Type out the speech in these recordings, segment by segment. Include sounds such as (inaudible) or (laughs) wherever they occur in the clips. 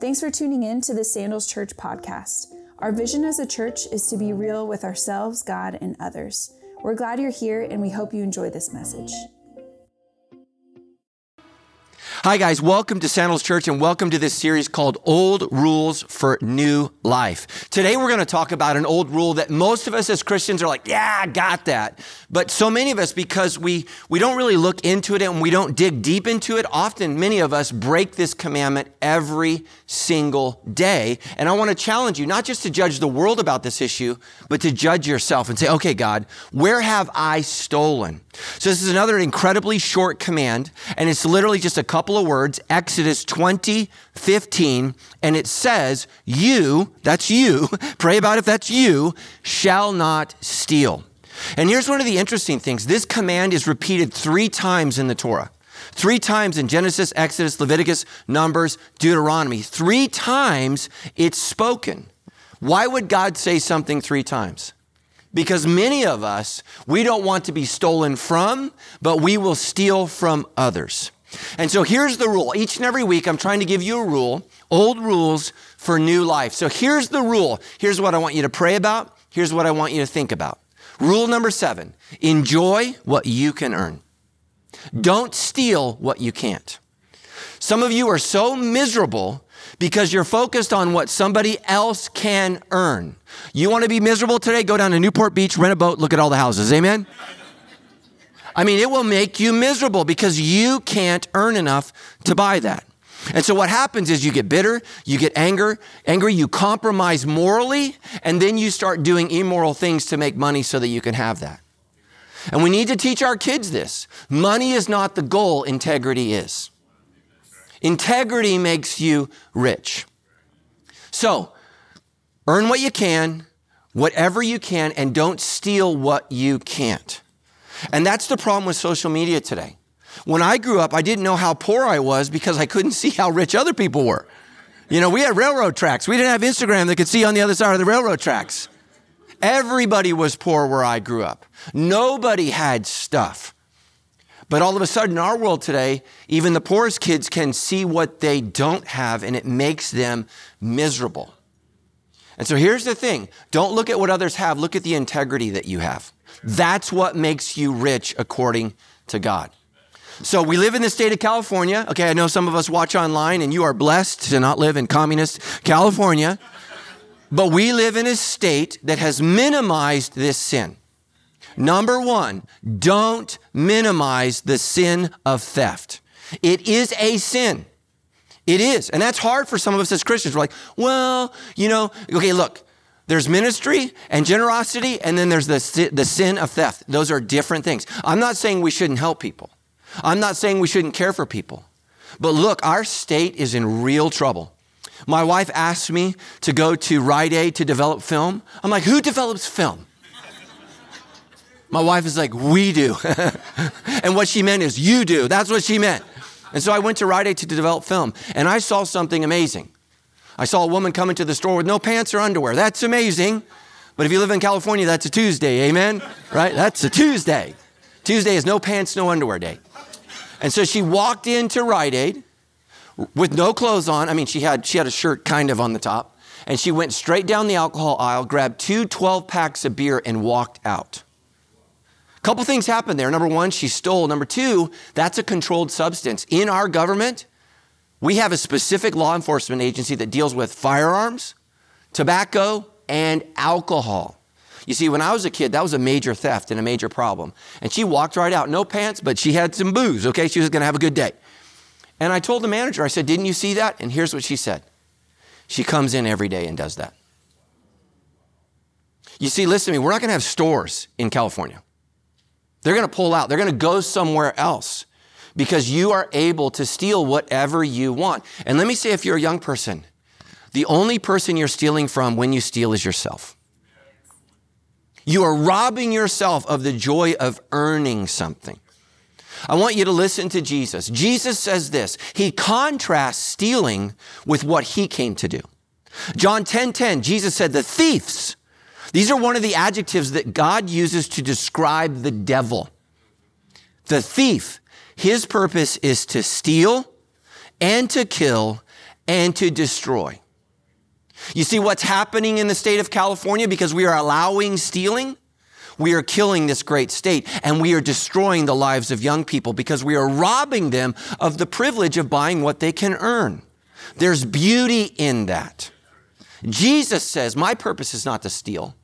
Thanks for tuning in to the Sandals Church podcast. Our vision as a church is to be real with ourselves, God, and others. We're glad you're here and we hope you enjoy this message. Hi, guys. Welcome to Sandals Church and welcome to this series called Old Rules for New Life. Today, we're going to talk about an old rule that most of us as Christians are like, yeah, I got that. But so many of us, because we, we don't really look into it and we don't dig deep into it, often many of us break this commandment every single day. And I want to challenge you not just to judge the world about this issue, but to judge yourself and say, okay, God, where have I stolen? So, this is another incredibly short command, and it's literally just a couple of words Exodus 20, 15, and it says, You, that's you, (laughs) pray about if that's you, shall not steal. And here's one of the interesting things this command is repeated three times in the Torah. Three times in Genesis, Exodus, Leviticus, Numbers, Deuteronomy. Three times it's spoken. Why would God say something three times? Because many of us, we don't want to be stolen from, but we will steal from others. And so here's the rule. Each and every week, I'm trying to give you a rule, old rules for new life. So here's the rule. Here's what I want you to pray about. Here's what I want you to think about. Rule number seven enjoy what you can earn. Don't steal what you can't. Some of you are so miserable because you're focused on what somebody else can earn. You want to be miserable today? Go down to Newport Beach, rent a boat, look at all the houses. Amen? I mean, it will make you miserable because you can't earn enough to buy that. And so what happens is you get bitter, you get anger, angry, you compromise morally, and then you start doing immoral things to make money so that you can have that. And we need to teach our kids this. Money is not the goal, integrity is. Integrity makes you rich. So, earn what you can, whatever you can, and don't steal what you can't. And that's the problem with social media today. When I grew up, I didn't know how poor I was because I couldn't see how rich other people were. You know, we had railroad tracks. We didn't have Instagram that could see on the other side of the railroad tracks. Everybody was poor where I grew up. Nobody had stuff. But all of a sudden, in our world today, even the poorest kids can see what they don't have, and it makes them miserable. And so here's the thing don't look at what others have, look at the integrity that you have. That's what makes you rich according to God. So we live in the state of California. Okay, I know some of us watch online, and you are blessed to not live in communist California. But we live in a state that has minimized this sin. Number one, don't minimize the sin of theft. It is a sin. It is. And that's hard for some of us as Christians. We're like, well, you know, okay, look, there's ministry and generosity, and then there's the, the sin of theft. Those are different things. I'm not saying we shouldn't help people, I'm not saying we shouldn't care for people. But look, our state is in real trouble. My wife asked me to go to Rite Aid to develop film. I'm like, who develops film? My wife is like, we do. (laughs) and what she meant is, you do. That's what she meant. And so I went to Rite Aid to develop film, and I saw something amazing. I saw a woman come into the store with no pants or underwear. That's amazing. But if you live in California, that's a Tuesday, amen? Right? That's a Tuesday. Tuesday is no pants, no underwear day. And so she walked into Rite Aid with no clothes on. I mean, she had, she had a shirt kind of on the top. And she went straight down the alcohol aisle, grabbed two 12 packs of beer, and walked out. A couple things happened there. Number one, she stole. Number two, that's a controlled substance. In our government, we have a specific law enforcement agency that deals with firearms, tobacco, and alcohol. You see, when I was a kid, that was a major theft and a major problem. And she walked right out, no pants, but she had some booze, okay? She was gonna have a good day. And I told the manager, I said, Didn't you see that? And here's what she said She comes in every day and does that. You see, listen to me, we're not gonna have stores in California. They're to pull out. They're to go somewhere else because you are able to steal whatever you want. And let me say, if you're a young person, the only person you're stealing from when you steal is yourself. You are robbing yourself of the joy of earning something. I want you to listen to Jesus. Jesus says this. He contrasts stealing with what he came to do. John 10:10, 10, 10, Jesus said, "The thieves these are one of the adjectives that God uses to describe the devil. The thief, his purpose is to steal and to kill and to destroy. You see what's happening in the state of California because we are allowing stealing? We are killing this great state and we are destroying the lives of young people because we are robbing them of the privilege of buying what they can earn. There's beauty in that. Jesus says, My purpose is not to steal.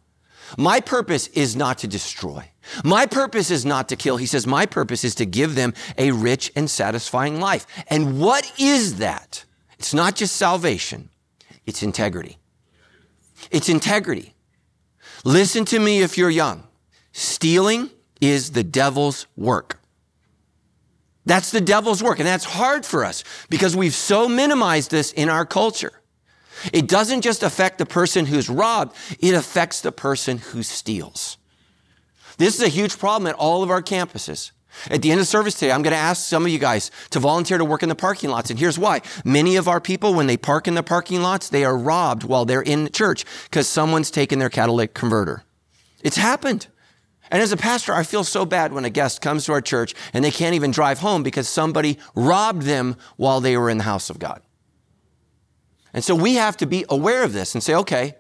My purpose is not to destroy. My purpose is not to kill. He says, My purpose is to give them a rich and satisfying life. And what is that? It's not just salvation, it's integrity. It's integrity. Listen to me if you're young. Stealing is the devil's work. That's the devil's work. And that's hard for us because we've so minimized this in our culture. It doesn't just affect the person who's robbed, it affects the person who steals. This is a huge problem at all of our campuses. At the end of service today, I'm going to ask some of you guys to volunteer to work in the parking lots. And here's why. Many of our people, when they park in the parking lots, they are robbed while they're in church because someone's taken their catalytic converter. It's happened. And as a pastor, I feel so bad when a guest comes to our church and they can't even drive home because somebody robbed them while they were in the house of God. And so we have to be aware of this and say, okay,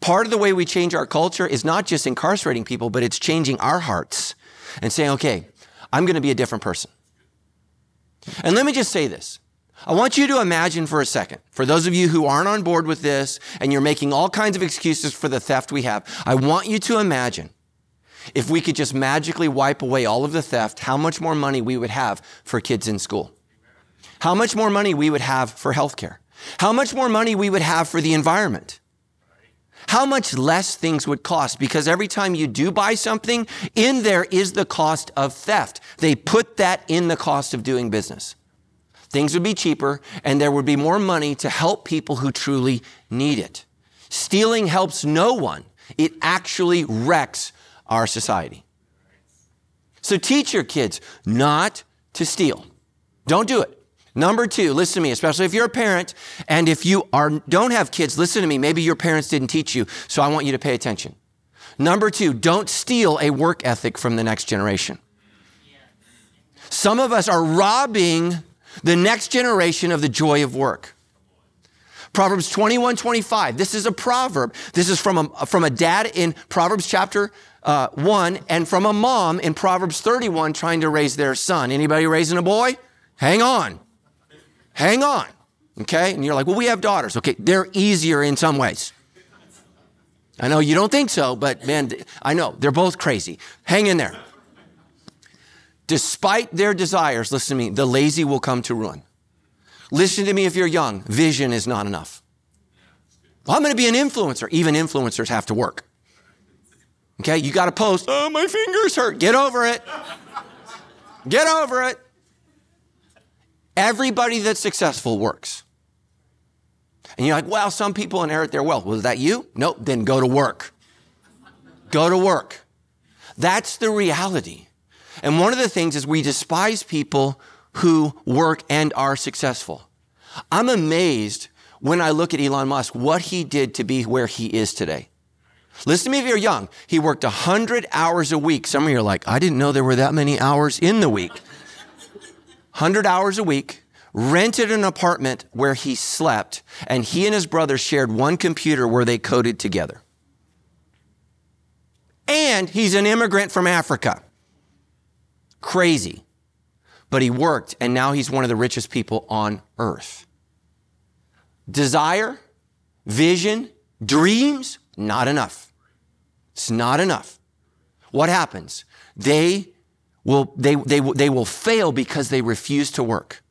part of the way we change our culture is not just incarcerating people, but it's changing our hearts and saying, okay, I'm going to be a different person. And let me just say this. I want you to imagine for a second, for those of you who aren't on board with this and you're making all kinds of excuses for the theft we have, I want you to imagine if we could just magically wipe away all of the theft, how much more money we would have for kids in school. How much more money we would have for healthcare. How much more money we would have for the environment. How much less things would cost because every time you do buy something, in there is the cost of theft. They put that in the cost of doing business. Things would be cheaper and there would be more money to help people who truly need it. Stealing helps no one. It actually wrecks our society. So teach your kids not to steal. Don't do it. Number two, listen to me, especially if you're a parent and if you are, don't have kids, listen to me. Maybe your parents didn't teach you, so I want you to pay attention. Number two, don't steal a work ethic from the next generation. Some of us are robbing the next generation of the joy of work. Proverbs 21, 25. This is a proverb. This is from a, from a dad in Proverbs chapter uh, 1 and from a mom in Proverbs 31 trying to raise their son. Anybody raising a boy? Hang on. Hang on. Okay? And you're like, well, we have daughters. Okay, they're easier in some ways. I know you don't think so, but man, I know they're both crazy. Hang in there. Despite their desires, listen to me, the lazy will come to ruin. Listen to me if you're young, vision is not enough. Well, I'm going to be an influencer. Even influencers have to work. Okay, you got to post, oh, my fingers hurt. Get over it. Get over it. Everybody that's successful works. And you're like, well, some people inherit their wealth. Was that you? Nope. Then go to work. Go to work. That's the reality. And one of the things is we despise people who work and are successful. I'm amazed when I look at Elon Musk, what he did to be where he is today. Listen to me if you're young. He worked 100 hours a week. Some of you are like, I didn't know there were that many hours in the week. 100 hours a week, rented an apartment where he slept, and he and his brother shared one computer where they coded together. And he's an immigrant from Africa. Crazy. But he worked, and now he's one of the richest people on earth. Desire, vision, dreams, not enough. It's not enough. What happens? They will, they, they, they will fail because they refuse to work.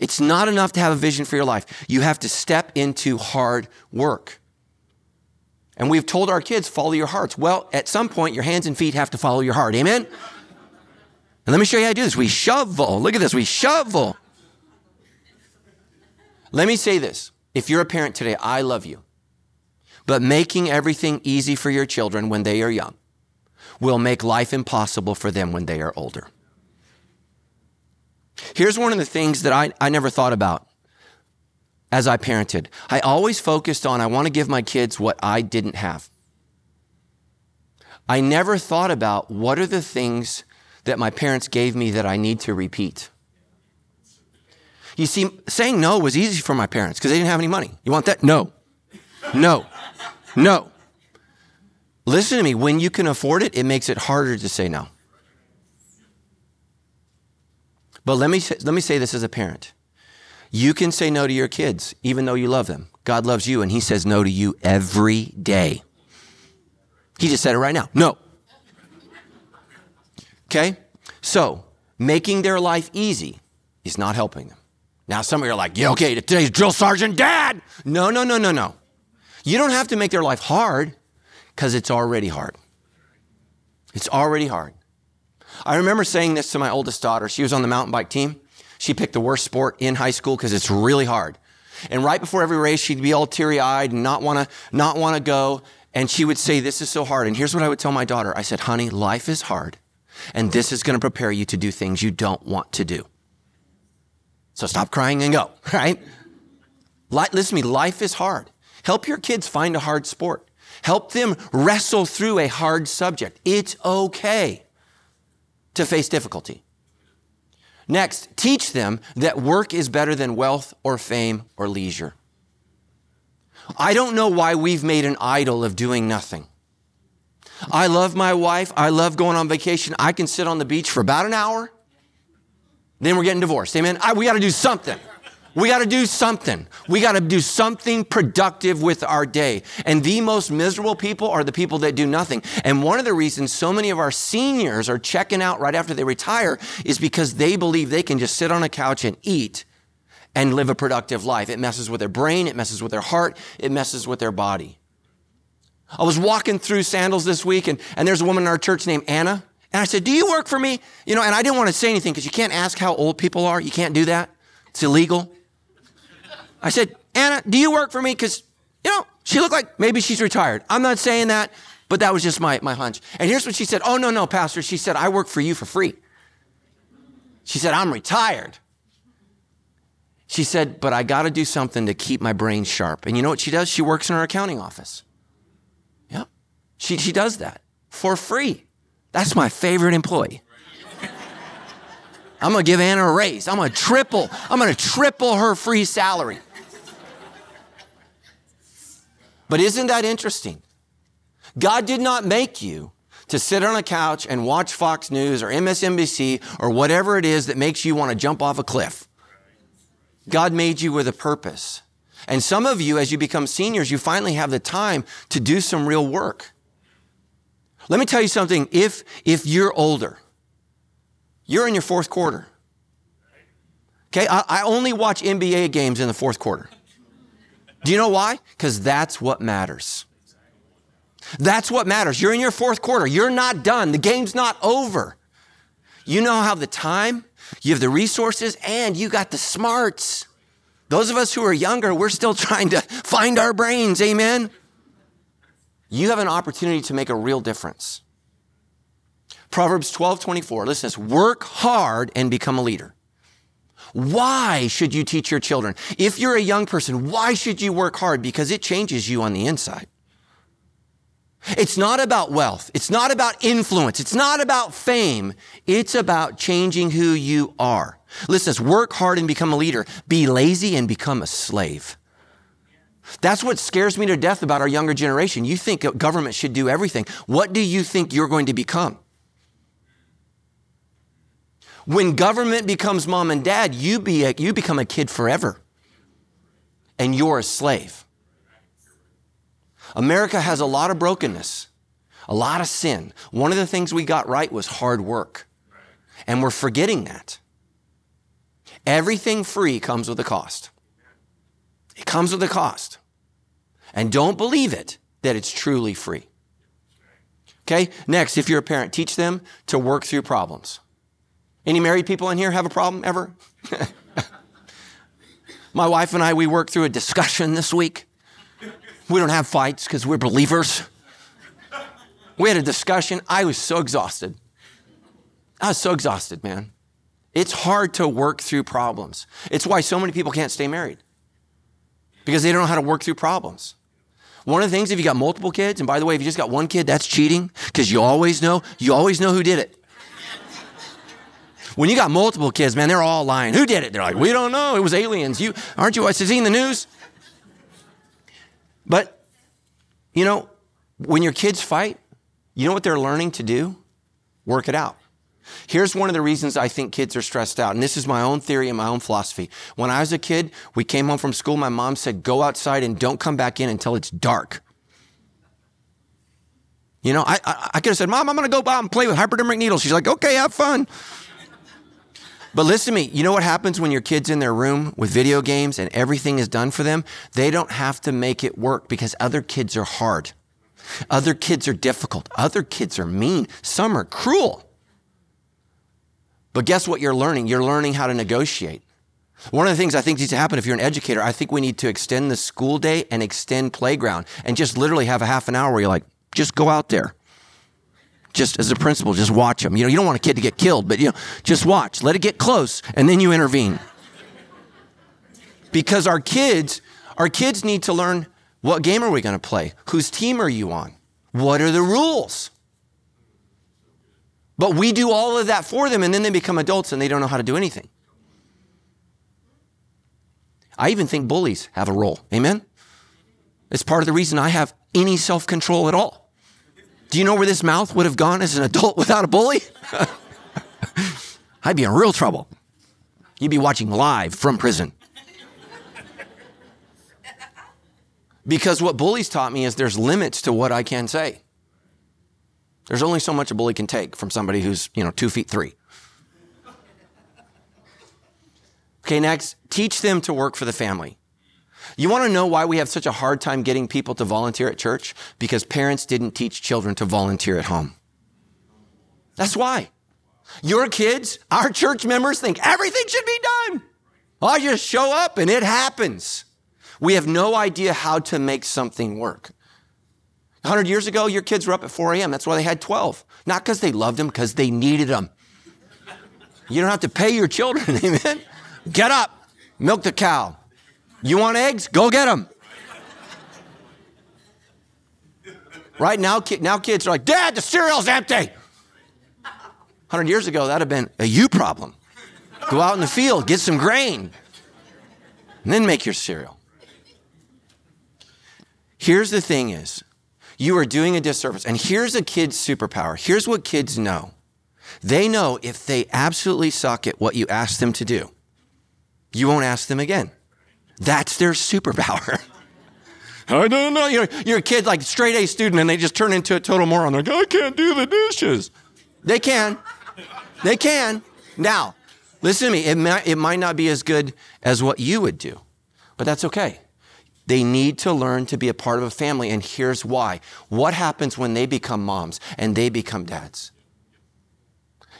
It's not enough to have a vision for your life. You have to step into hard work. And we've told our kids, follow your hearts. Well, at some point, your hands and feet have to follow your heart. Amen? And let me show you how to do this. We shovel. Look at this. We shovel. Let me say this. If you're a parent today, I love you. But making everything easy for your children when they are young will make life impossible for them when they are older. Here's one of the things that I, I never thought about as I parented. I always focused on, I want to give my kids what I didn't have. I never thought about what are the things that my parents gave me that I need to repeat. You see, saying no was easy for my parents because they didn't have any money. You want that? No. No. No. Listen to me. When you can afford it, it makes it harder to say no. But let me, let me say this as a parent. You can say no to your kids, even though you love them. God loves you, and He says no to you every day. He just said it right now. No. Okay? So, making their life easy is not helping them. Now, some of you are like, yeah, okay, today's drill sergeant dad. No, no, no, no, no. You don't have to make their life hard because it's already hard. It's already hard. I remember saying this to my oldest daughter. She was on the mountain bike team. She picked the worst sport in high school because it's really hard. And right before every race, she'd be all teary eyed and not want to, not want to go. And she would say, this is so hard. And here's what I would tell my daughter. I said, honey, life is hard. And this is going to prepare you to do things you don't want to do. So stop crying and go, (laughs) right? Listen to me, life is hard. Help your kids find a hard sport. Help them wrestle through a hard subject. It's okay to face difficulty. Next, teach them that work is better than wealth or fame or leisure. I don't know why we've made an idol of doing nothing. I love my wife. I love going on vacation. I can sit on the beach for about an hour. Then we're getting divorced. Amen. I, we got to do something. We got to do something. We got to do something productive with our day. And the most miserable people are the people that do nothing. And one of the reasons so many of our seniors are checking out right after they retire is because they believe they can just sit on a couch and eat and live a productive life. It messes with their brain, it messes with their heart, it messes with their body. I was walking through sandals this week and, and there's a woman in our church named Anna. And I said, Do you work for me? You know, and I didn't want to say anything because you can't ask how old people are. You can't do that. It's illegal. I said, Anna, do you work for me? Because, you know, she looked like maybe she's retired. I'm not saying that, but that was just my, my hunch. And here's what she said Oh, no, no, Pastor. She said, I work for you for free. She said, I'm retired. She said, but I got to do something to keep my brain sharp. And you know what she does? She works in her accounting office. Yep. She, she does that for free. That's my favorite employee. I'm gonna give Anna a raise. I'm gonna triple, I'm gonna triple her free salary. But isn't that interesting? God did not make you to sit on a couch and watch Fox News or MSNBC or whatever it is that makes you want to jump off a cliff. God made you with a purpose. And some of you, as you become seniors, you finally have the time to do some real work. Let me tell you something. If, if you're older, you're in your fourth quarter. Okay, I, I only watch NBA games in the fourth quarter. Do you know why? Because that's what matters. That's what matters. You're in your fourth quarter. You're not done. The game's not over. You know how the time, you have the resources, and you got the smarts. Those of us who are younger, we're still (laughs) trying to find our brains. Amen. You have an opportunity to make a real difference. Proverbs 12, 24. Listen to this. Work hard and become a leader. Why should you teach your children? If you're a young person, why should you work hard? Because it changes you on the inside. It's not about wealth. It's not about influence. It's not about fame. It's about changing who you are. Listen, work hard and become a leader. Be lazy and become a slave. That's what scares me to death about our younger generation. You think government should do everything. What do you think you're going to become? When government becomes mom and dad, you, be a, you become a kid forever. And you're a slave. America has a lot of brokenness, a lot of sin. One of the things we got right was hard work. And we're forgetting that. Everything free comes with a cost. It comes with a cost. And don't believe it that it's truly free. Okay, next, if you're a parent, teach them to work through problems. Any married people in here have a problem ever? (laughs) My wife and I, we worked through a discussion this week. We don't have fights because we're believers. We had a discussion. I was so exhausted. I was so exhausted, man. It's hard to work through problems. It's why so many people can't stay married because they don't know how to work through problems. One of the things, if you got multiple kids, and by the way, if you just got one kid, that's cheating because you always know, you always know who did it. When you got multiple kids, man, they're all lying. Who did it? They're like, we don't know. It was aliens. You aren't you I said, seeing the news? But you know, when your kids fight, you know what they're learning to do? Work it out. Here's one of the reasons I think kids are stressed out. And this is my own theory and my own philosophy. When I was a kid, we came home from school. My mom said, go outside and don't come back in until it's dark. You know, I, I, I could have said, Mom, I'm going to go out and play with hypodermic needles. She's like, okay, have fun. But listen to me. You know what happens when your kid's in their room with video games and everything is done for them? They don't have to make it work because other kids are hard. Other kids are difficult. Other kids are mean. Some are cruel. But guess what you're learning? You're learning how to negotiate. One of the things I think needs to happen if you're an educator, I think we need to extend the school day and extend playground and just literally have a half an hour where you're like, just go out there. Just as a principal, just watch them. You know, you don't want a kid to get killed, but you know, just watch. Let it get close and then you intervene. Because our kids, our kids need to learn what game are we going to play? Whose team are you on? What are the rules? But we do all of that for them and then they become adults and they don't know how to do anything. I even think bullies have a role. Amen? It's part of the reason I have any self control at all. Do you know where this mouth would have gone as an adult (laughs) without a bully? (laughs) I'd be in real trouble. You'd be watching live from prison. Because what bullies taught me is there's limits to what I can say. There's only so much a bully can take from somebody who's, you know, two feet three. Okay, next, teach them to work for the family. You want to know why we have such a hard time getting people to volunteer at church? Because parents didn't teach children to volunteer at home. That's why. Your kids, our church members think everything should be done. I just show up and it happens. We have no idea how to make something work. 100 years ago, your kids were up at 4 a.m. That's why they had 12. Not because they loved them, because they needed them. You don't have to pay your children, (laughs) amen? Get up, milk the cow. You want eggs? Go get them. Right now, now kids are like, Dad, the cereal's empty. 100 years ago, that'd have been a you problem. Go out in the field, get some grain, and then make your cereal. Here's the thing is, you are doing a disservice. And here's a kid's superpower. Here's what kids know. They know if they absolutely suck at what you ask them to do, you won't ask them again. That's their superpower. (laughs) I don't know. You're, you're a kid, like straight A student, and they just turn into a total moron. They're like, I can't do the dishes. They can. They can. Now, listen to me. It might, it might not be as good as what you would do, but that's okay. They need to learn to be a part of a family, and here's why. What happens when they become moms and they become dads?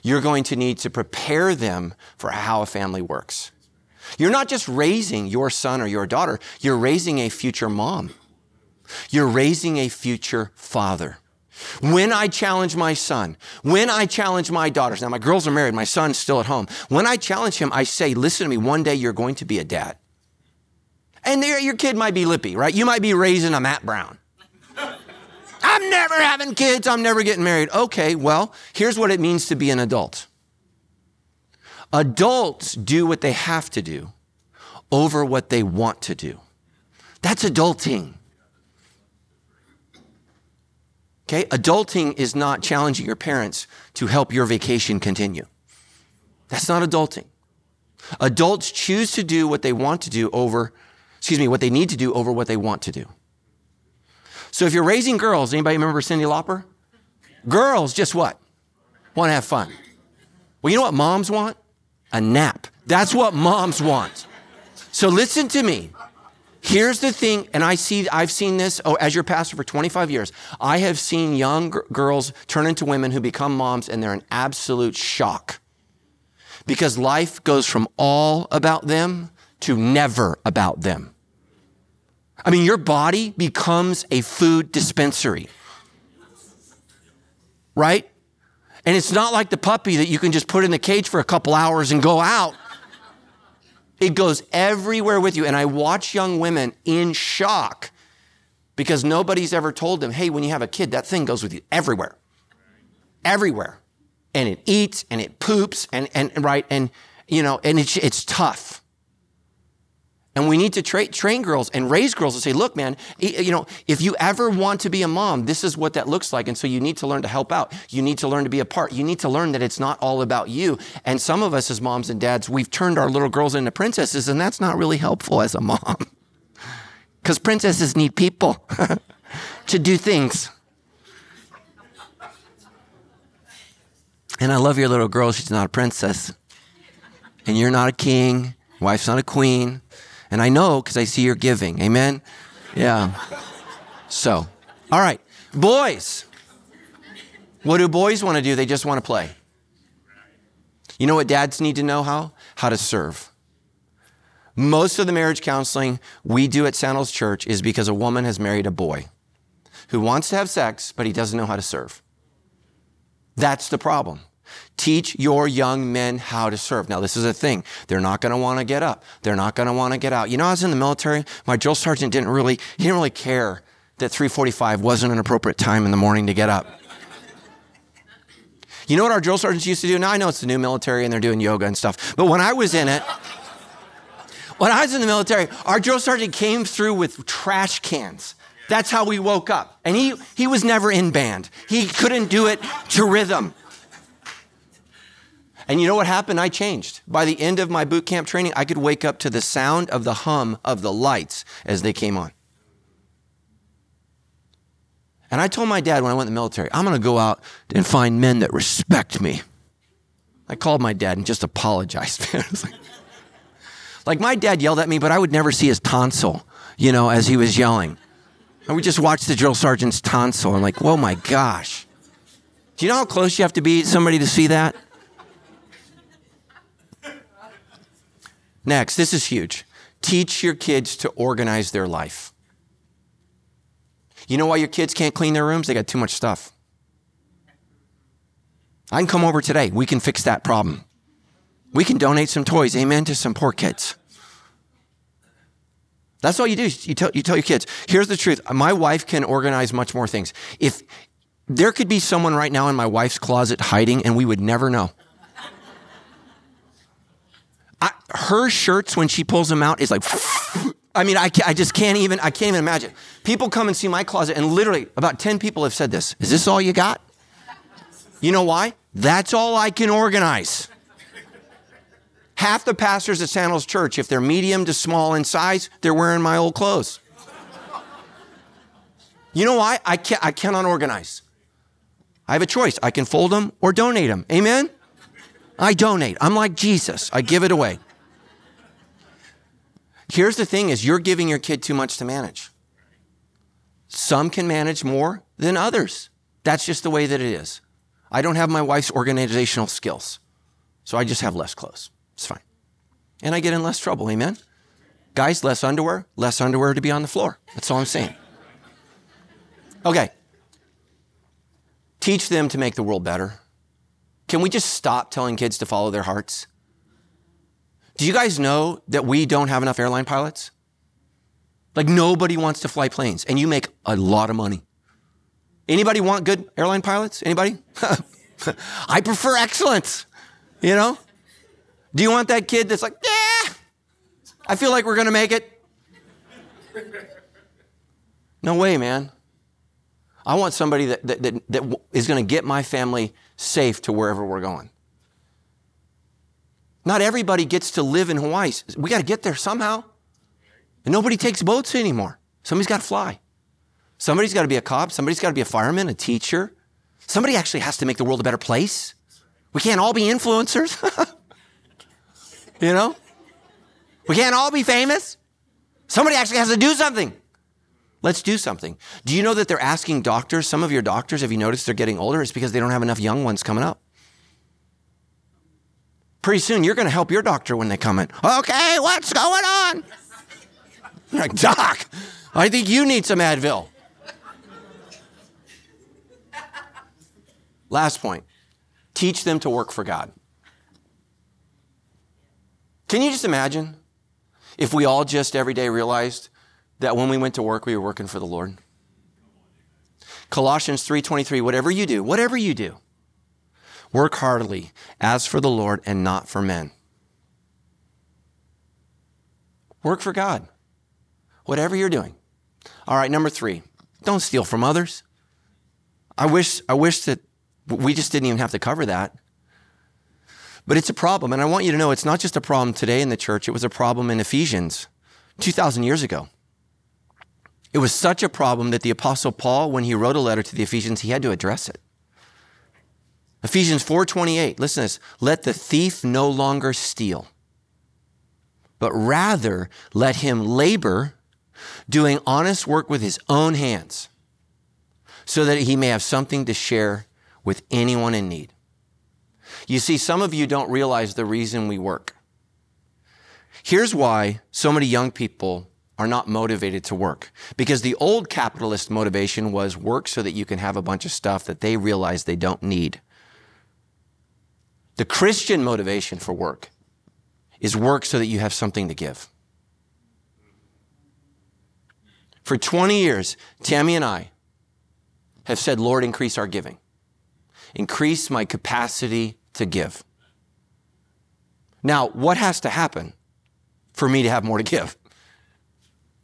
You're going to need to prepare them for how a family works. You're not just raising your son or your daughter, you're raising a future mom. You're raising a future father. When I challenge my son, when I challenge my daughters, now my girls are married, my son's still at home. When I challenge him, I say, listen to me, one day you're going to be a dad. And your kid might be lippy, right? You might be raising a Matt Brown. (laughs) I'm never having kids, I'm never getting married. Okay, well, here's what it means to be an adult. Adults do what they have to do over what they want to do. That's adulting. Okay? Adulting is not challenging your parents to help your vacation continue. That's not adulting. Adults choose to do what they want to do over, excuse me, what they need to do over what they want to do. So if you're raising girls, anybody remember Cyndi Lauper? Girls, just what? Want to have fun. Well, you know what moms want? A nap. That's what moms want. So listen to me. Here's the thing, and I see, I've seen this oh, as your pastor for 25 years. I have seen young g- girls turn into women who become moms, and they're in absolute shock because life goes from all about them to never about them. I mean, your body becomes a food dispensary, right? And it's not like the puppy that you can just put in the cage for a couple hours and go out. It goes everywhere with you. And I watch young women in shock because nobody's ever told them, hey, when you have a kid, that thing goes with you everywhere. Everywhere. and it eats and it poops and, and right and you know and it's, it's tough and we need to tra- train girls and raise girls and say, look, man, you know, if you ever want to be a mom, this is what that looks like. And so you need to learn to help out. You need to learn to be a part. You need to learn that it's not all about you. And some of us as moms and dads, we've turned our little girls into princesses, and that's not really helpful as a mom. (laughs) Because princesses need people (laughs) to do things. And I love your little girl. She's not a princess. And you're not a king. Wife's not a queen. And I know because I see you're giving. Amen? Yeah. So, all right. Boys. What do boys want to do? They just want to play. You know what dads need to know how? How to serve. Most of the marriage counseling we do at Sandals Church is because a woman has married a boy who wants to have sex, but he doesn't know how to serve. That's the problem. Teach your young men how to serve. Now, this is a thing. They're not going to want to get up. They're not going to want to get out. You know, I was in the military. My drill sergeant didn't really, he didn't really care that 345 wasn't an appropriate time in the morning to get up. You know what our drill sergeants used to do? Now I know it's the new military and they're doing yoga and stuff. But when I was in it, when I was in the military, our drill sergeant came through with trash cans. That's how we woke up. And he, he was never in band. He couldn't do it to rhythm. And you know what happened? I changed. By the end of my boot camp training, I could wake up to the sound of the hum of the lights as they came on. And I told my dad when I went in the military, I'm going to go out and find men that respect me. I called my dad and just apologized. (laughs) like, like my dad yelled at me, but I would never see his tonsil, you know, as he was yelling. I would just watch the drill sergeant's tonsil. I'm like, oh my gosh. Do you know how close you have to be to somebody to see that? Next, this is huge. Teach your kids to organize their life. You know why your kids can't clean their rooms? They got too much stuff. I can come over today. We can fix that problem. We can donate some toys, amen, to some poor kids. That's all you do. You tell, you tell your kids, here's the truth. My wife can organize much more things. If there could be someone right now in my wife's closet hiding and we would never know. I, her shirts when she pulls them out is like (laughs) I mean, I, I just can't even, I can't even imagine. People come and see my closet, and literally about 10 people have said this. Is this all you got? You know why? That's all I can organize. Half the pastors at Sandals Church, if they're medium to small in size, they're wearing my old clothes. You know why? I, can't, I cannot organize. I have a choice. I can fold them or donate them. Amen? I donate. I'm like Jesus. I give it away. Here's the thing is you're giving your kid too much to manage. Some can manage more than others. That's just the way that it is. I don't have my wife's organizational skills. So I just have less clothes. It's fine. And I get in less trouble. Amen. Guys, less underwear, less underwear to be on the floor. That's all I'm saying. Okay. Teach them to make the world better. Can we just stop telling kids to follow their hearts? Do you guys know that we don't have enough airline pilots? Like nobody wants to fly planes and you make a lot of money. Anybody want good airline pilots? Anybody? (laughs) I prefer excellence. You know? Do you want that kid that's like, yeah, I feel like we're to make it? No way, man. I want somebody that, that, that, that is to get my family safe to wherever we're going. Not everybody gets to live in Hawaii. We got to get there somehow. And nobody takes boats anymore. Somebody's got to fly. Somebody's got to be a cop. Somebody's got to be a fireman, a teacher. Somebody actually has to make the world a better place. We can't all be influencers. (laughs) you know? We can't all be famous. Somebody actually has to do something. Let's do something. Do you know that they're asking doctors, some of your doctors, have you noticed they're getting older? It's because they don't have enough young ones coming up. Pretty soon you're going to help your doctor when they come in. Okay, what's going on? Like, Doc, I think you need some Advil. Last point teach them to work for God. Can you just imagine if we all just every day realized that when we went to work, we were working for the Lord. Colossians 3:23, whatever you do, whatever you do, Work heartily as for the Lord and not for men. Work for God. Whatever you're doing. All right, number three, don't steal from others. I wish, I wish that we just didn't even have to cover that. But it's a problem. And I want you to know it's not just a problem today in the church, it was a problem in Ephesians 2,000 years ago. It was such a problem that the Apostle Paul, when he wrote a letter to the Ephesians, he had to address it. Ephesians 4:28. Listen to this. Let the thief no longer steal, but rather let him labor, doing honest work with his own hands, so that he may have something to share with anyone in need. You see, some of you don't realize the reason we work. Here's why so many young people are not motivated to work. Because the old capitalist motivation was work so that you can have a bunch of stuff that they realize they don't need. The Christian motivation for work is work so that you have something to give. For 20 years, Tammy and I have said, Lord, increase our giving. Increase my capacity to give. Now, what has to happen for me to have more to give?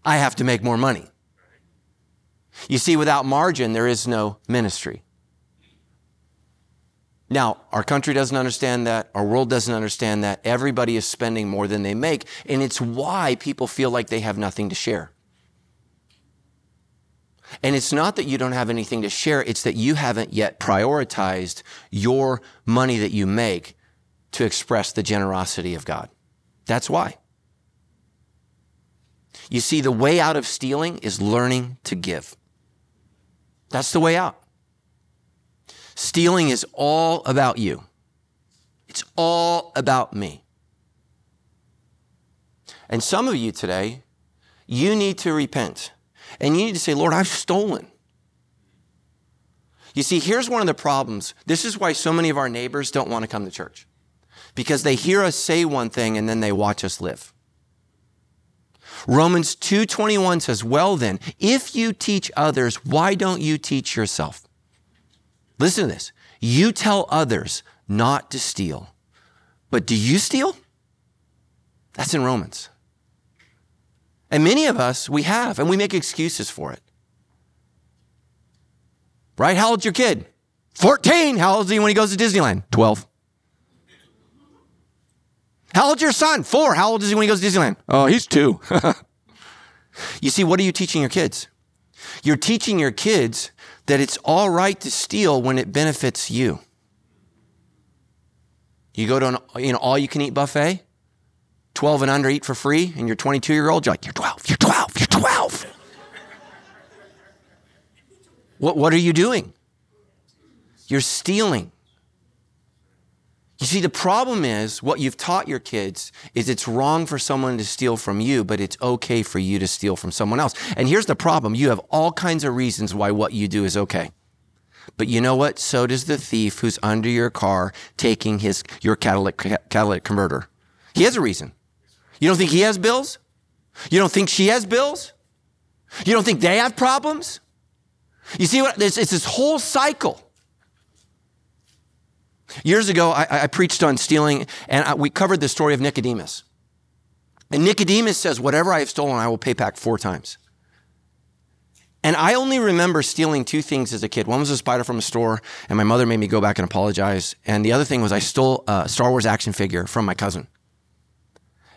I have to make more money. You see, without margin, there is no ministry. Now, our country doesn't understand that. Our world doesn't understand that. Everybody is spending more than they make. And it's why people feel like they have nothing to share. And it's not that you don't have anything to share, it's that you haven't yet prioritized your money that you make to express the generosity of God. That's why. You see, the way out of stealing is learning to give. That's the way out. Stealing is all about you. It's all about me. And some of you today, you need to repent and you need to say, Lord, I've stolen. You see, here's one of the problems. This is why so many of our neighbors don't want to come to church because they hear us say one thing and then they watch us live. Romans 2:21 says, "Well then, if you teach others, why don't you teach yourself?" Listen to this. You tell others not to steal. But do you steal? That's in Romans. And many of us, we have, and we make excuses for it. Right? How old's your kid? 14. How old is he when he goes to Disneyland? 12. How old's your son? Four. How old is he when he goes to Disneyland? Oh, he's two. (laughs) you see, what are you teaching your kids? You're teaching your kids that it's all right to steal when it benefits you. You go to an you know, all you can eat buffet, 12 and under eat for free, and you're 22 year old, you're like, you're 12, you're 12, you're 12. what, what are you doing? You're stealing. You see, the problem is what you've taught your kids is it's wrong for someone to steal from you, but it's okay for you to steal from someone else. And here's the problem you have all kinds of reasons why what you do is okay. But you know what? So does the thief who's under your car taking his your catalytic, catalytic converter. He has a reason. You don't think he has bills? You don't think she has bills? You don't think they have problems? You see what? It's, it's this whole cycle. Years ago, I, I preached on stealing, and I, we covered the story of Nicodemus. And Nicodemus says, Whatever I have stolen, I will pay back four times. And I only remember stealing two things as a kid. One was a spider from a store, and my mother made me go back and apologize. And the other thing was I stole a Star Wars action figure from my cousin.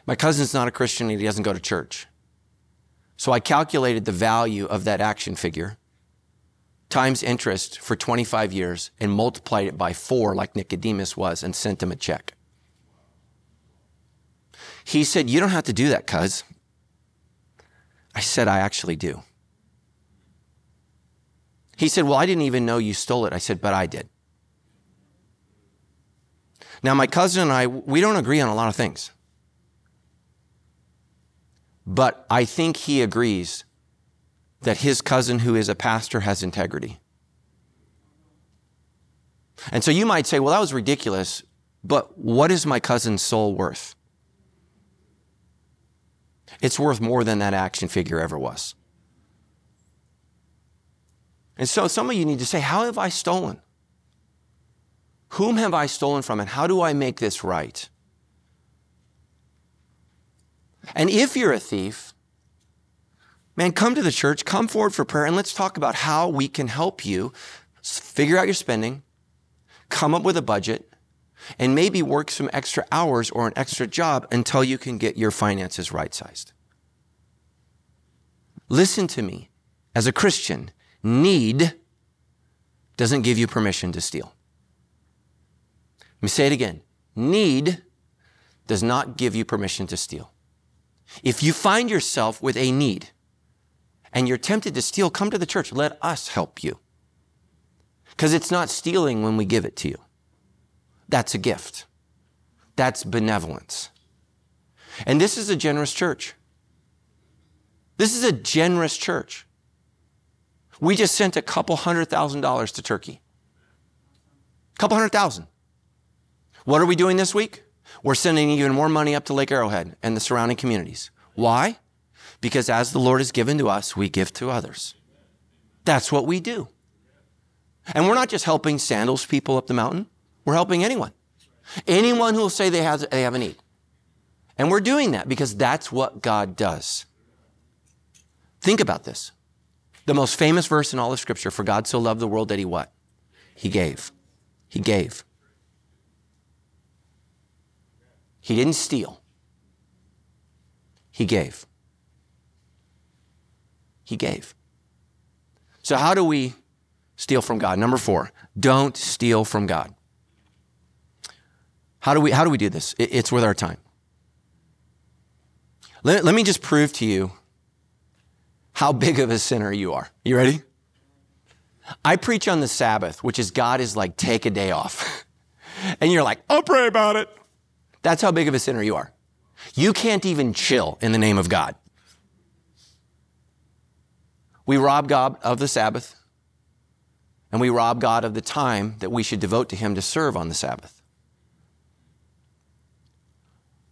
My cousin's not a Christian and he doesn't go to church. So I calculated the value of that action figure times interest for 25 years and multiplied it by four, like Nicodemus was, and sent him a check. He said, You don't have to do that, cuz. I said, I actually do. He said, Well, I didn't even know you stole it. I said, But I did. Now, my cousin and I, we don't agree on a lot of things. But I think he agrees that his cousin, who is a pastor, has integrity. And so you might say, well, that was ridiculous, but what is my cousin's soul worth? It's worth more than that action figure ever was. And so some of you need to say, How have I stolen? Whom have I stolen from, and how do I make this right? And if you're a thief, man, come to the church, come forward for prayer, and let's talk about how we can help you figure out your spending, come up with a budget, and maybe work some extra hours or an extra job until you can get your finances right sized. Listen to me. As a Christian, need doesn't give you permission to steal. Let me say it again. Need does not give you permission to steal. If you find yourself with a need and you're tempted to steal, come to the church. Let us help you. Because it's not stealing when we give it to you. That's a gift. That's benevolence. And this is a generous church. This is a generous church. We just sent a couple hundred thousand dollars to Turkey. A couple hundred thousand. What are we doing this week? We're sending even more money up to Lake Arrowhead and the surrounding communities. Why? Because as the Lord has given to us, we give to others. That's what we do. And we're not just helping sandals people up the mountain, we're helping anyone. Anyone who will say they have, they have a need. And we're doing that because that's what God does. Think about this. The most famous verse in all of Scripture for God so loved the world that he what? He gave. He gave. He didn't steal. He gave. He gave. So, how do we steal from God? Number four, don't steal from God. How do we, how do, we do this? It's with our time. Let, let me just prove to you how big of a sinner you are. You ready? I preach on the Sabbath, which is God is like, take a day off. (laughs) and you're like, I'll pray about it. That's how big of a sinner you are. You can't even chill in the name of God. We rob God of the Sabbath, and we rob God of the time that we should devote to Him to serve on the Sabbath.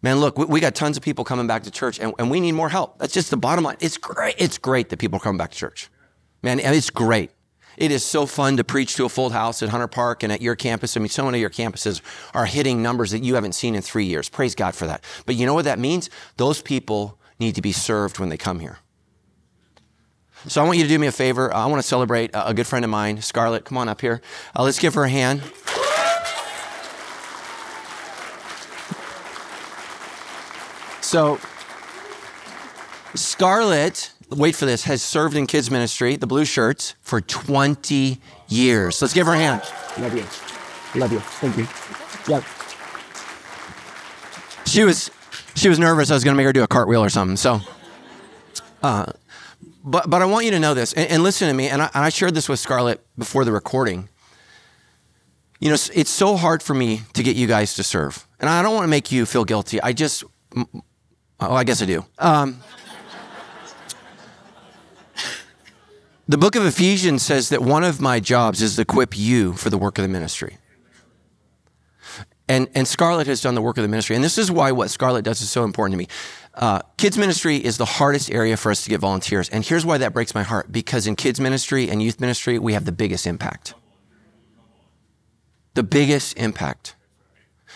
Man, look, we got tons of people coming back to church, and, and we need more help. That's just the bottom line. It's great. It's great that people are coming back to church. Man, it's great. It is so fun to preach to a full house at Hunter Park and at your campus. I mean, so many of your campuses are hitting numbers that you haven't seen in three years. Praise God for that. But you know what that means? Those people need to be served when they come here. So I want you to do me a favor. I want to celebrate a good friend of mine, Scarlett. Come on up here. Uh, let's give her a hand. So, Scarlett wait for this, has served in kids ministry, the blue shirts, for 20 years. Let's give her a hand. Love you. Love you. Thank you. Yep. She was she was nervous I was going to make her do a cartwheel or something. So, uh, but but I want you to know this and, and listen to me. And I, and I shared this with Scarlett before the recording. You know, it's, so hard for me to get you guys to serve, and I don't want to make you feel guilty. I just, oh, I guess I do. Um, (laughs) The book of Ephesians says that one of my jobs is to equip you for the work of the ministry. And, and Scarlett has done the work of the ministry. And this is why what Scarlett does is so important to me. Uh, kids ministry is the hardest area for us to get volunteers. And here's why that breaks my heart because in kids ministry and youth ministry, we have the biggest impact. The biggest impact.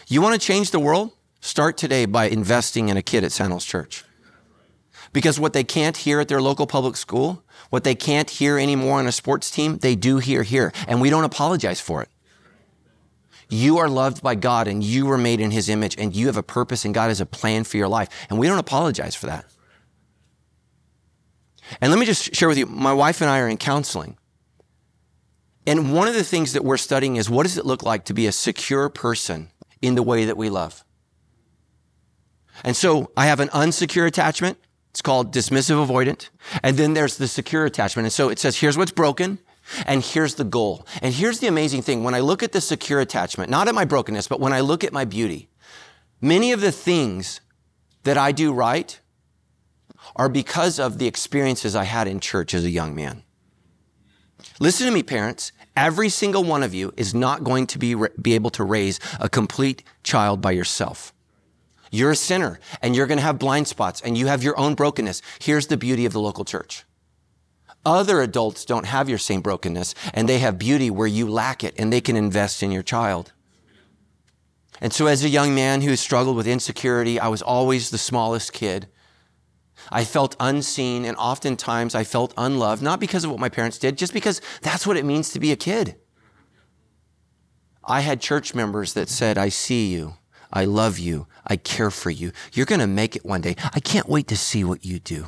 You want to change the world? Start today by investing in a kid at Sandals Church. Because what they can't hear at their local public school, what they can't hear anymore on a sports team, they do hear here. And we don't apologize for it. You are loved by God and you were made in his image and you have a purpose and God has a plan for your life. And we don't apologize for that. And let me just share with you my wife and I are in counseling. And one of the things that we're studying is what does it look like to be a secure person in the way that we love? And so I have an unsecure attachment it's called dismissive avoidant. And then there's the secure attachment. And so it says, here's what's broken. And here's the goal. And here's the amazing thing. When I look at the secure attachment, not at my brokenness, but when I look at my beauty, many of the things that I do right are because of the experiences I had in church as a young man. Listen to me, parents. Every single one of you is not going to be, be able to raise a complete child by yourself. You're a sinner and you're going to have blind spots and you have your own brokenness. Here's the beauty of the local church. Other adults don't have your same brokenness and they have beauty where you lack it and they can invest in your child. And so, as a young man who struggled with insecurity, I was always the smallest kid. I felt unseen, and oftentimes I felt unloved, not because of what my parents did, just because that's what it means to be a kid. I had church members that said, I see you, I love you, I care for you. You're going to make it one day. I can't wait to see what you do.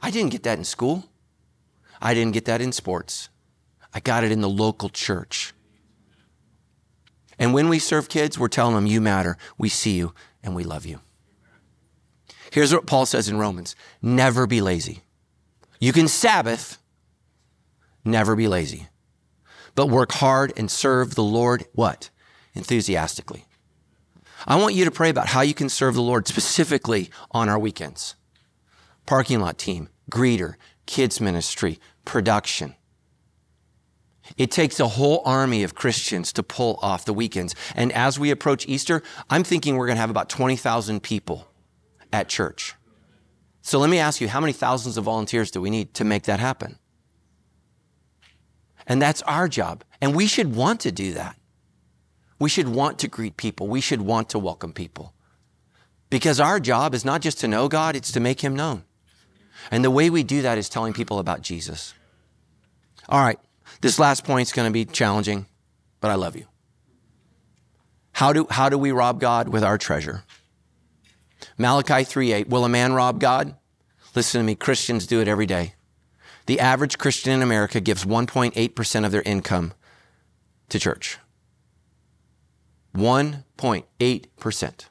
I didn't get that in school. I didn't get that in sports. I got it in the local church. And when we serve kids, we're telling them, You matter. We see you and we love you. Here's what Paul says in Romans never be lazy. You can Sabbath, never be lazy, but work hard and serve the Lord what? Enthusiastically. I want you to pray about how you can serve the Lord specifically on our weekends. Parking lot team, greeter, kids ministry, production. It takes a whole army of Christians to pull off the weekends. And as we approach Easter, I'm thinking we're going to have about 20,000 people at church. So let me ask you, how many thousands of volunteers do we need to make that happen? And that's our job. And we should want to do that. We should want to greet people. We should want to welcome people. Because our job is not just to know God, it's to make Him known. And the way we do that is telling people about Jesus. All right, this last point is going to be challenging, but I love you. How do, how do we rob God with our treasure? Malachi 3:8. Will a man rob God? Listen to me, Christians do it every day. The average Christian in America gives 1.8% of their income to church. 1.8%.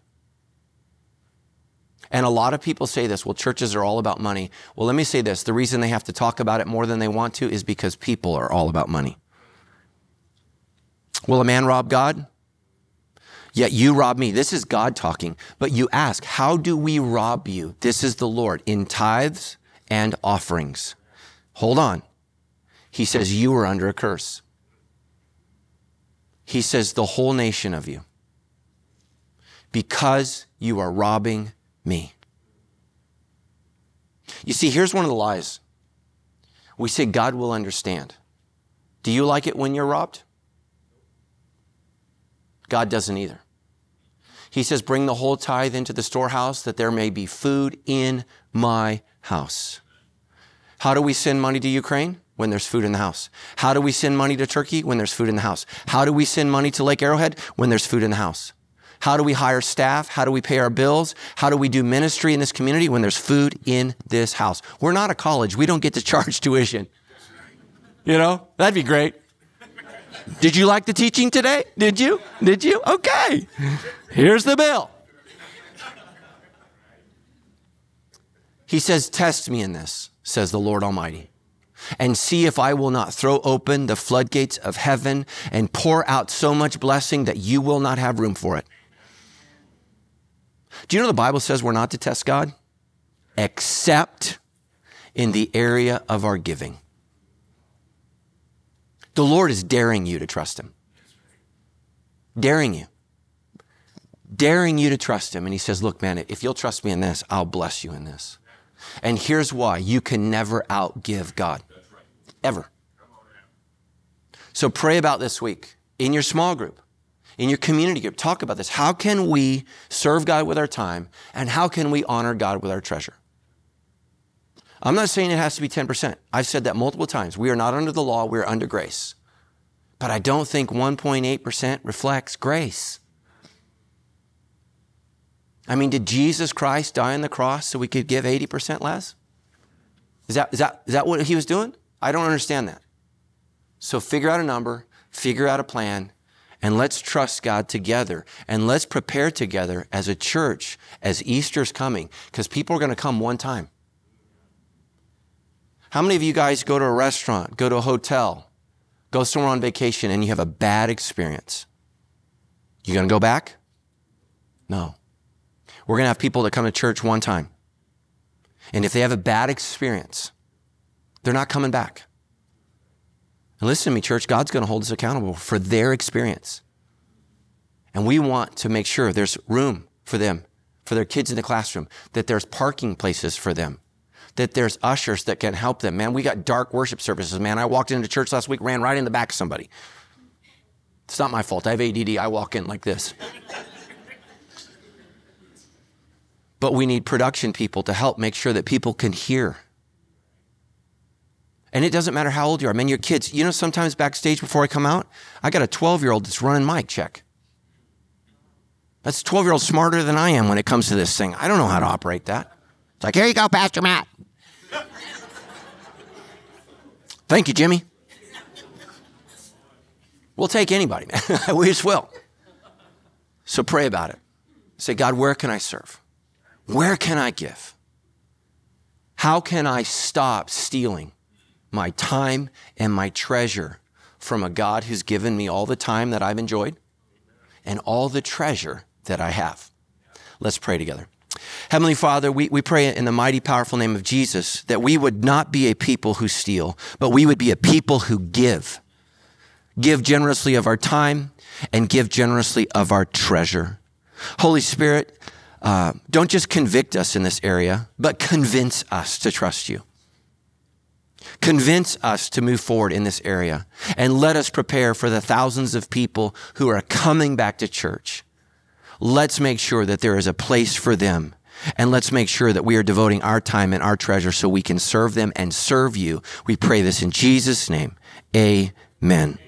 And a lot of people say this well, churches are all about money. Well, let me say this the reason they have to talk about it more than they want to is because people are all about money. Will a man rob God? Yet you rob me. This is God talking. But you ask, How do we rob you? This is the Lord in tithes and offerings. Hold on. He says, You are under a curse. He says, The whole nation of you, because you are robbing me. You see, here's one of the lies. We say God will understand. Do you like it when you're robbed? God doesn't either. He says, Bring the whole tithe into the storehouse that there may be food in my house. How do we send money to Ukraine? When there's food in the house. How do we send money to Turkey? When there's food in the house. How do we send money to Lake Arrowhead? When there's food in the house. How do we hire staff? How do we pay our bills? How do we do ministry in this community when there's food in this house? We're not a college. We don't get to charge (laughs) tuition. You know, that'd be great. Did you like the teaching today? Did you? Did you? Okay. Here's the bill. He says, Test me in this, says the Lord Almighty, and see if I will not throw open the floodgates of heaven and pour out so much blessing that you will not have room for it. Do you know the Bible says we're not to test God? Except in the area of our giving. The Lord is daring you to trust Him. Daring you. Daring you to trust Him. And He says, Look, man, if you'll trust me in this, I'll bless you in this. And here's why you can never outgive God. Ever. So pray about this week in your small group, in your community group. Talk about this. How can we serve God with our time? And how can we honor God with our treasure? I'm not saying it has to be 10%. I've said that multiple times. We are not under the law, we're under grace. But I don't think 1.8% reflects grace. I mean, did Jesus Christ die on the cross so we could give 80% less? Is that, is, that, is that what he was doing? I don't understand that. So figure out a number, figure out a plan, and let's trust God together. And let's prepare together as a church as Easter's coming, because people are going to come one time. How many of you guys go to a restaurant, go to a hotel, go somewhere on vacation, and you have a bad experience? You gonna go back? No. We're gonna have people that come to church one time. And if they have a bad experience, they're not coming back. And listen to me, church, God's gonna hold us accountable for their experience. And we want to make sure there's room for them, for their kids in the classroom, that there's parking places for them that there's ushers that can help them. Man, we got dark worship services. Man, I walked into church last week, ran right in the back of somebody. It's not my fault. I have ADD. I walk in like this. but we need production people to help make sure that people can hear. And it doesn't matter how old you are. I mean, your kids, you know, sometimes backstage before I come out, I got a 12 year old that's running mic check. That's 12 year old smarter than I am when it comes to this thing. I don't know how to operate that. It's like, here you go, Pastor Matt. (laughs) Thank you, Jimmy. We'll take anybody, man. (laughs) we just will. So pray about it. Say, God, where can I serve? Where can I give? How can I stop stealing my time and my treasure from a God who's given me all the time that I've enjoyed and all the treasure that I have? Let's pray together. Heavenly Father, we, we pray in the mighty, powerful name of Jesus that we would not be a people who steal, but we would be a people who give. Give generously of our time and give generously of our treasure. Holy Spirit, uh, don't just convict us in this area, but convince us to trust you. Convince us to move forward in this area and let us prepare for the thousands of people who are coming back to church. Let's make sure that there is a place for them and let's make sure that we are devoting our time and our treasure so we can serve them and serve you. We pray this in Jesus' name. Amen.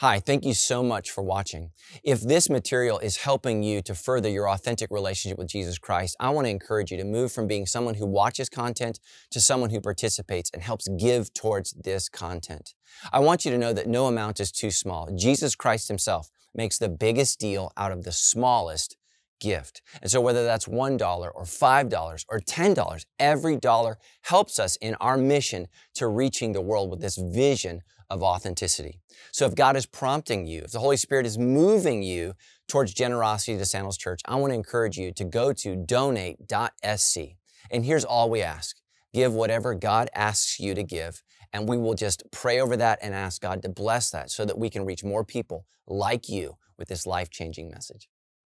Hi, thank you so much for watching. If this material is helping you to further your authentic relationship with Jesus Christ, I want to encourage you to move from being someone who watches content to someone who participates and helps give towards this content. I want you to know that no amount is too small. Jesus Christ himself makes the biggest deal out of the smallest gift. And so whether that's $1 or $5 or $10, every dollar helps us in our mission to reaching the world with this vision of authenticity. So if God is prompting you, if the Holy Spirit is moving you towards generosity to Sandals Church, I want to encourage you to go to donate.sc. And here's all we ask. Give whatever God asks you to give, and we will just pray over that and ask God to bless that so that we can reach more people like you with this life-changing message.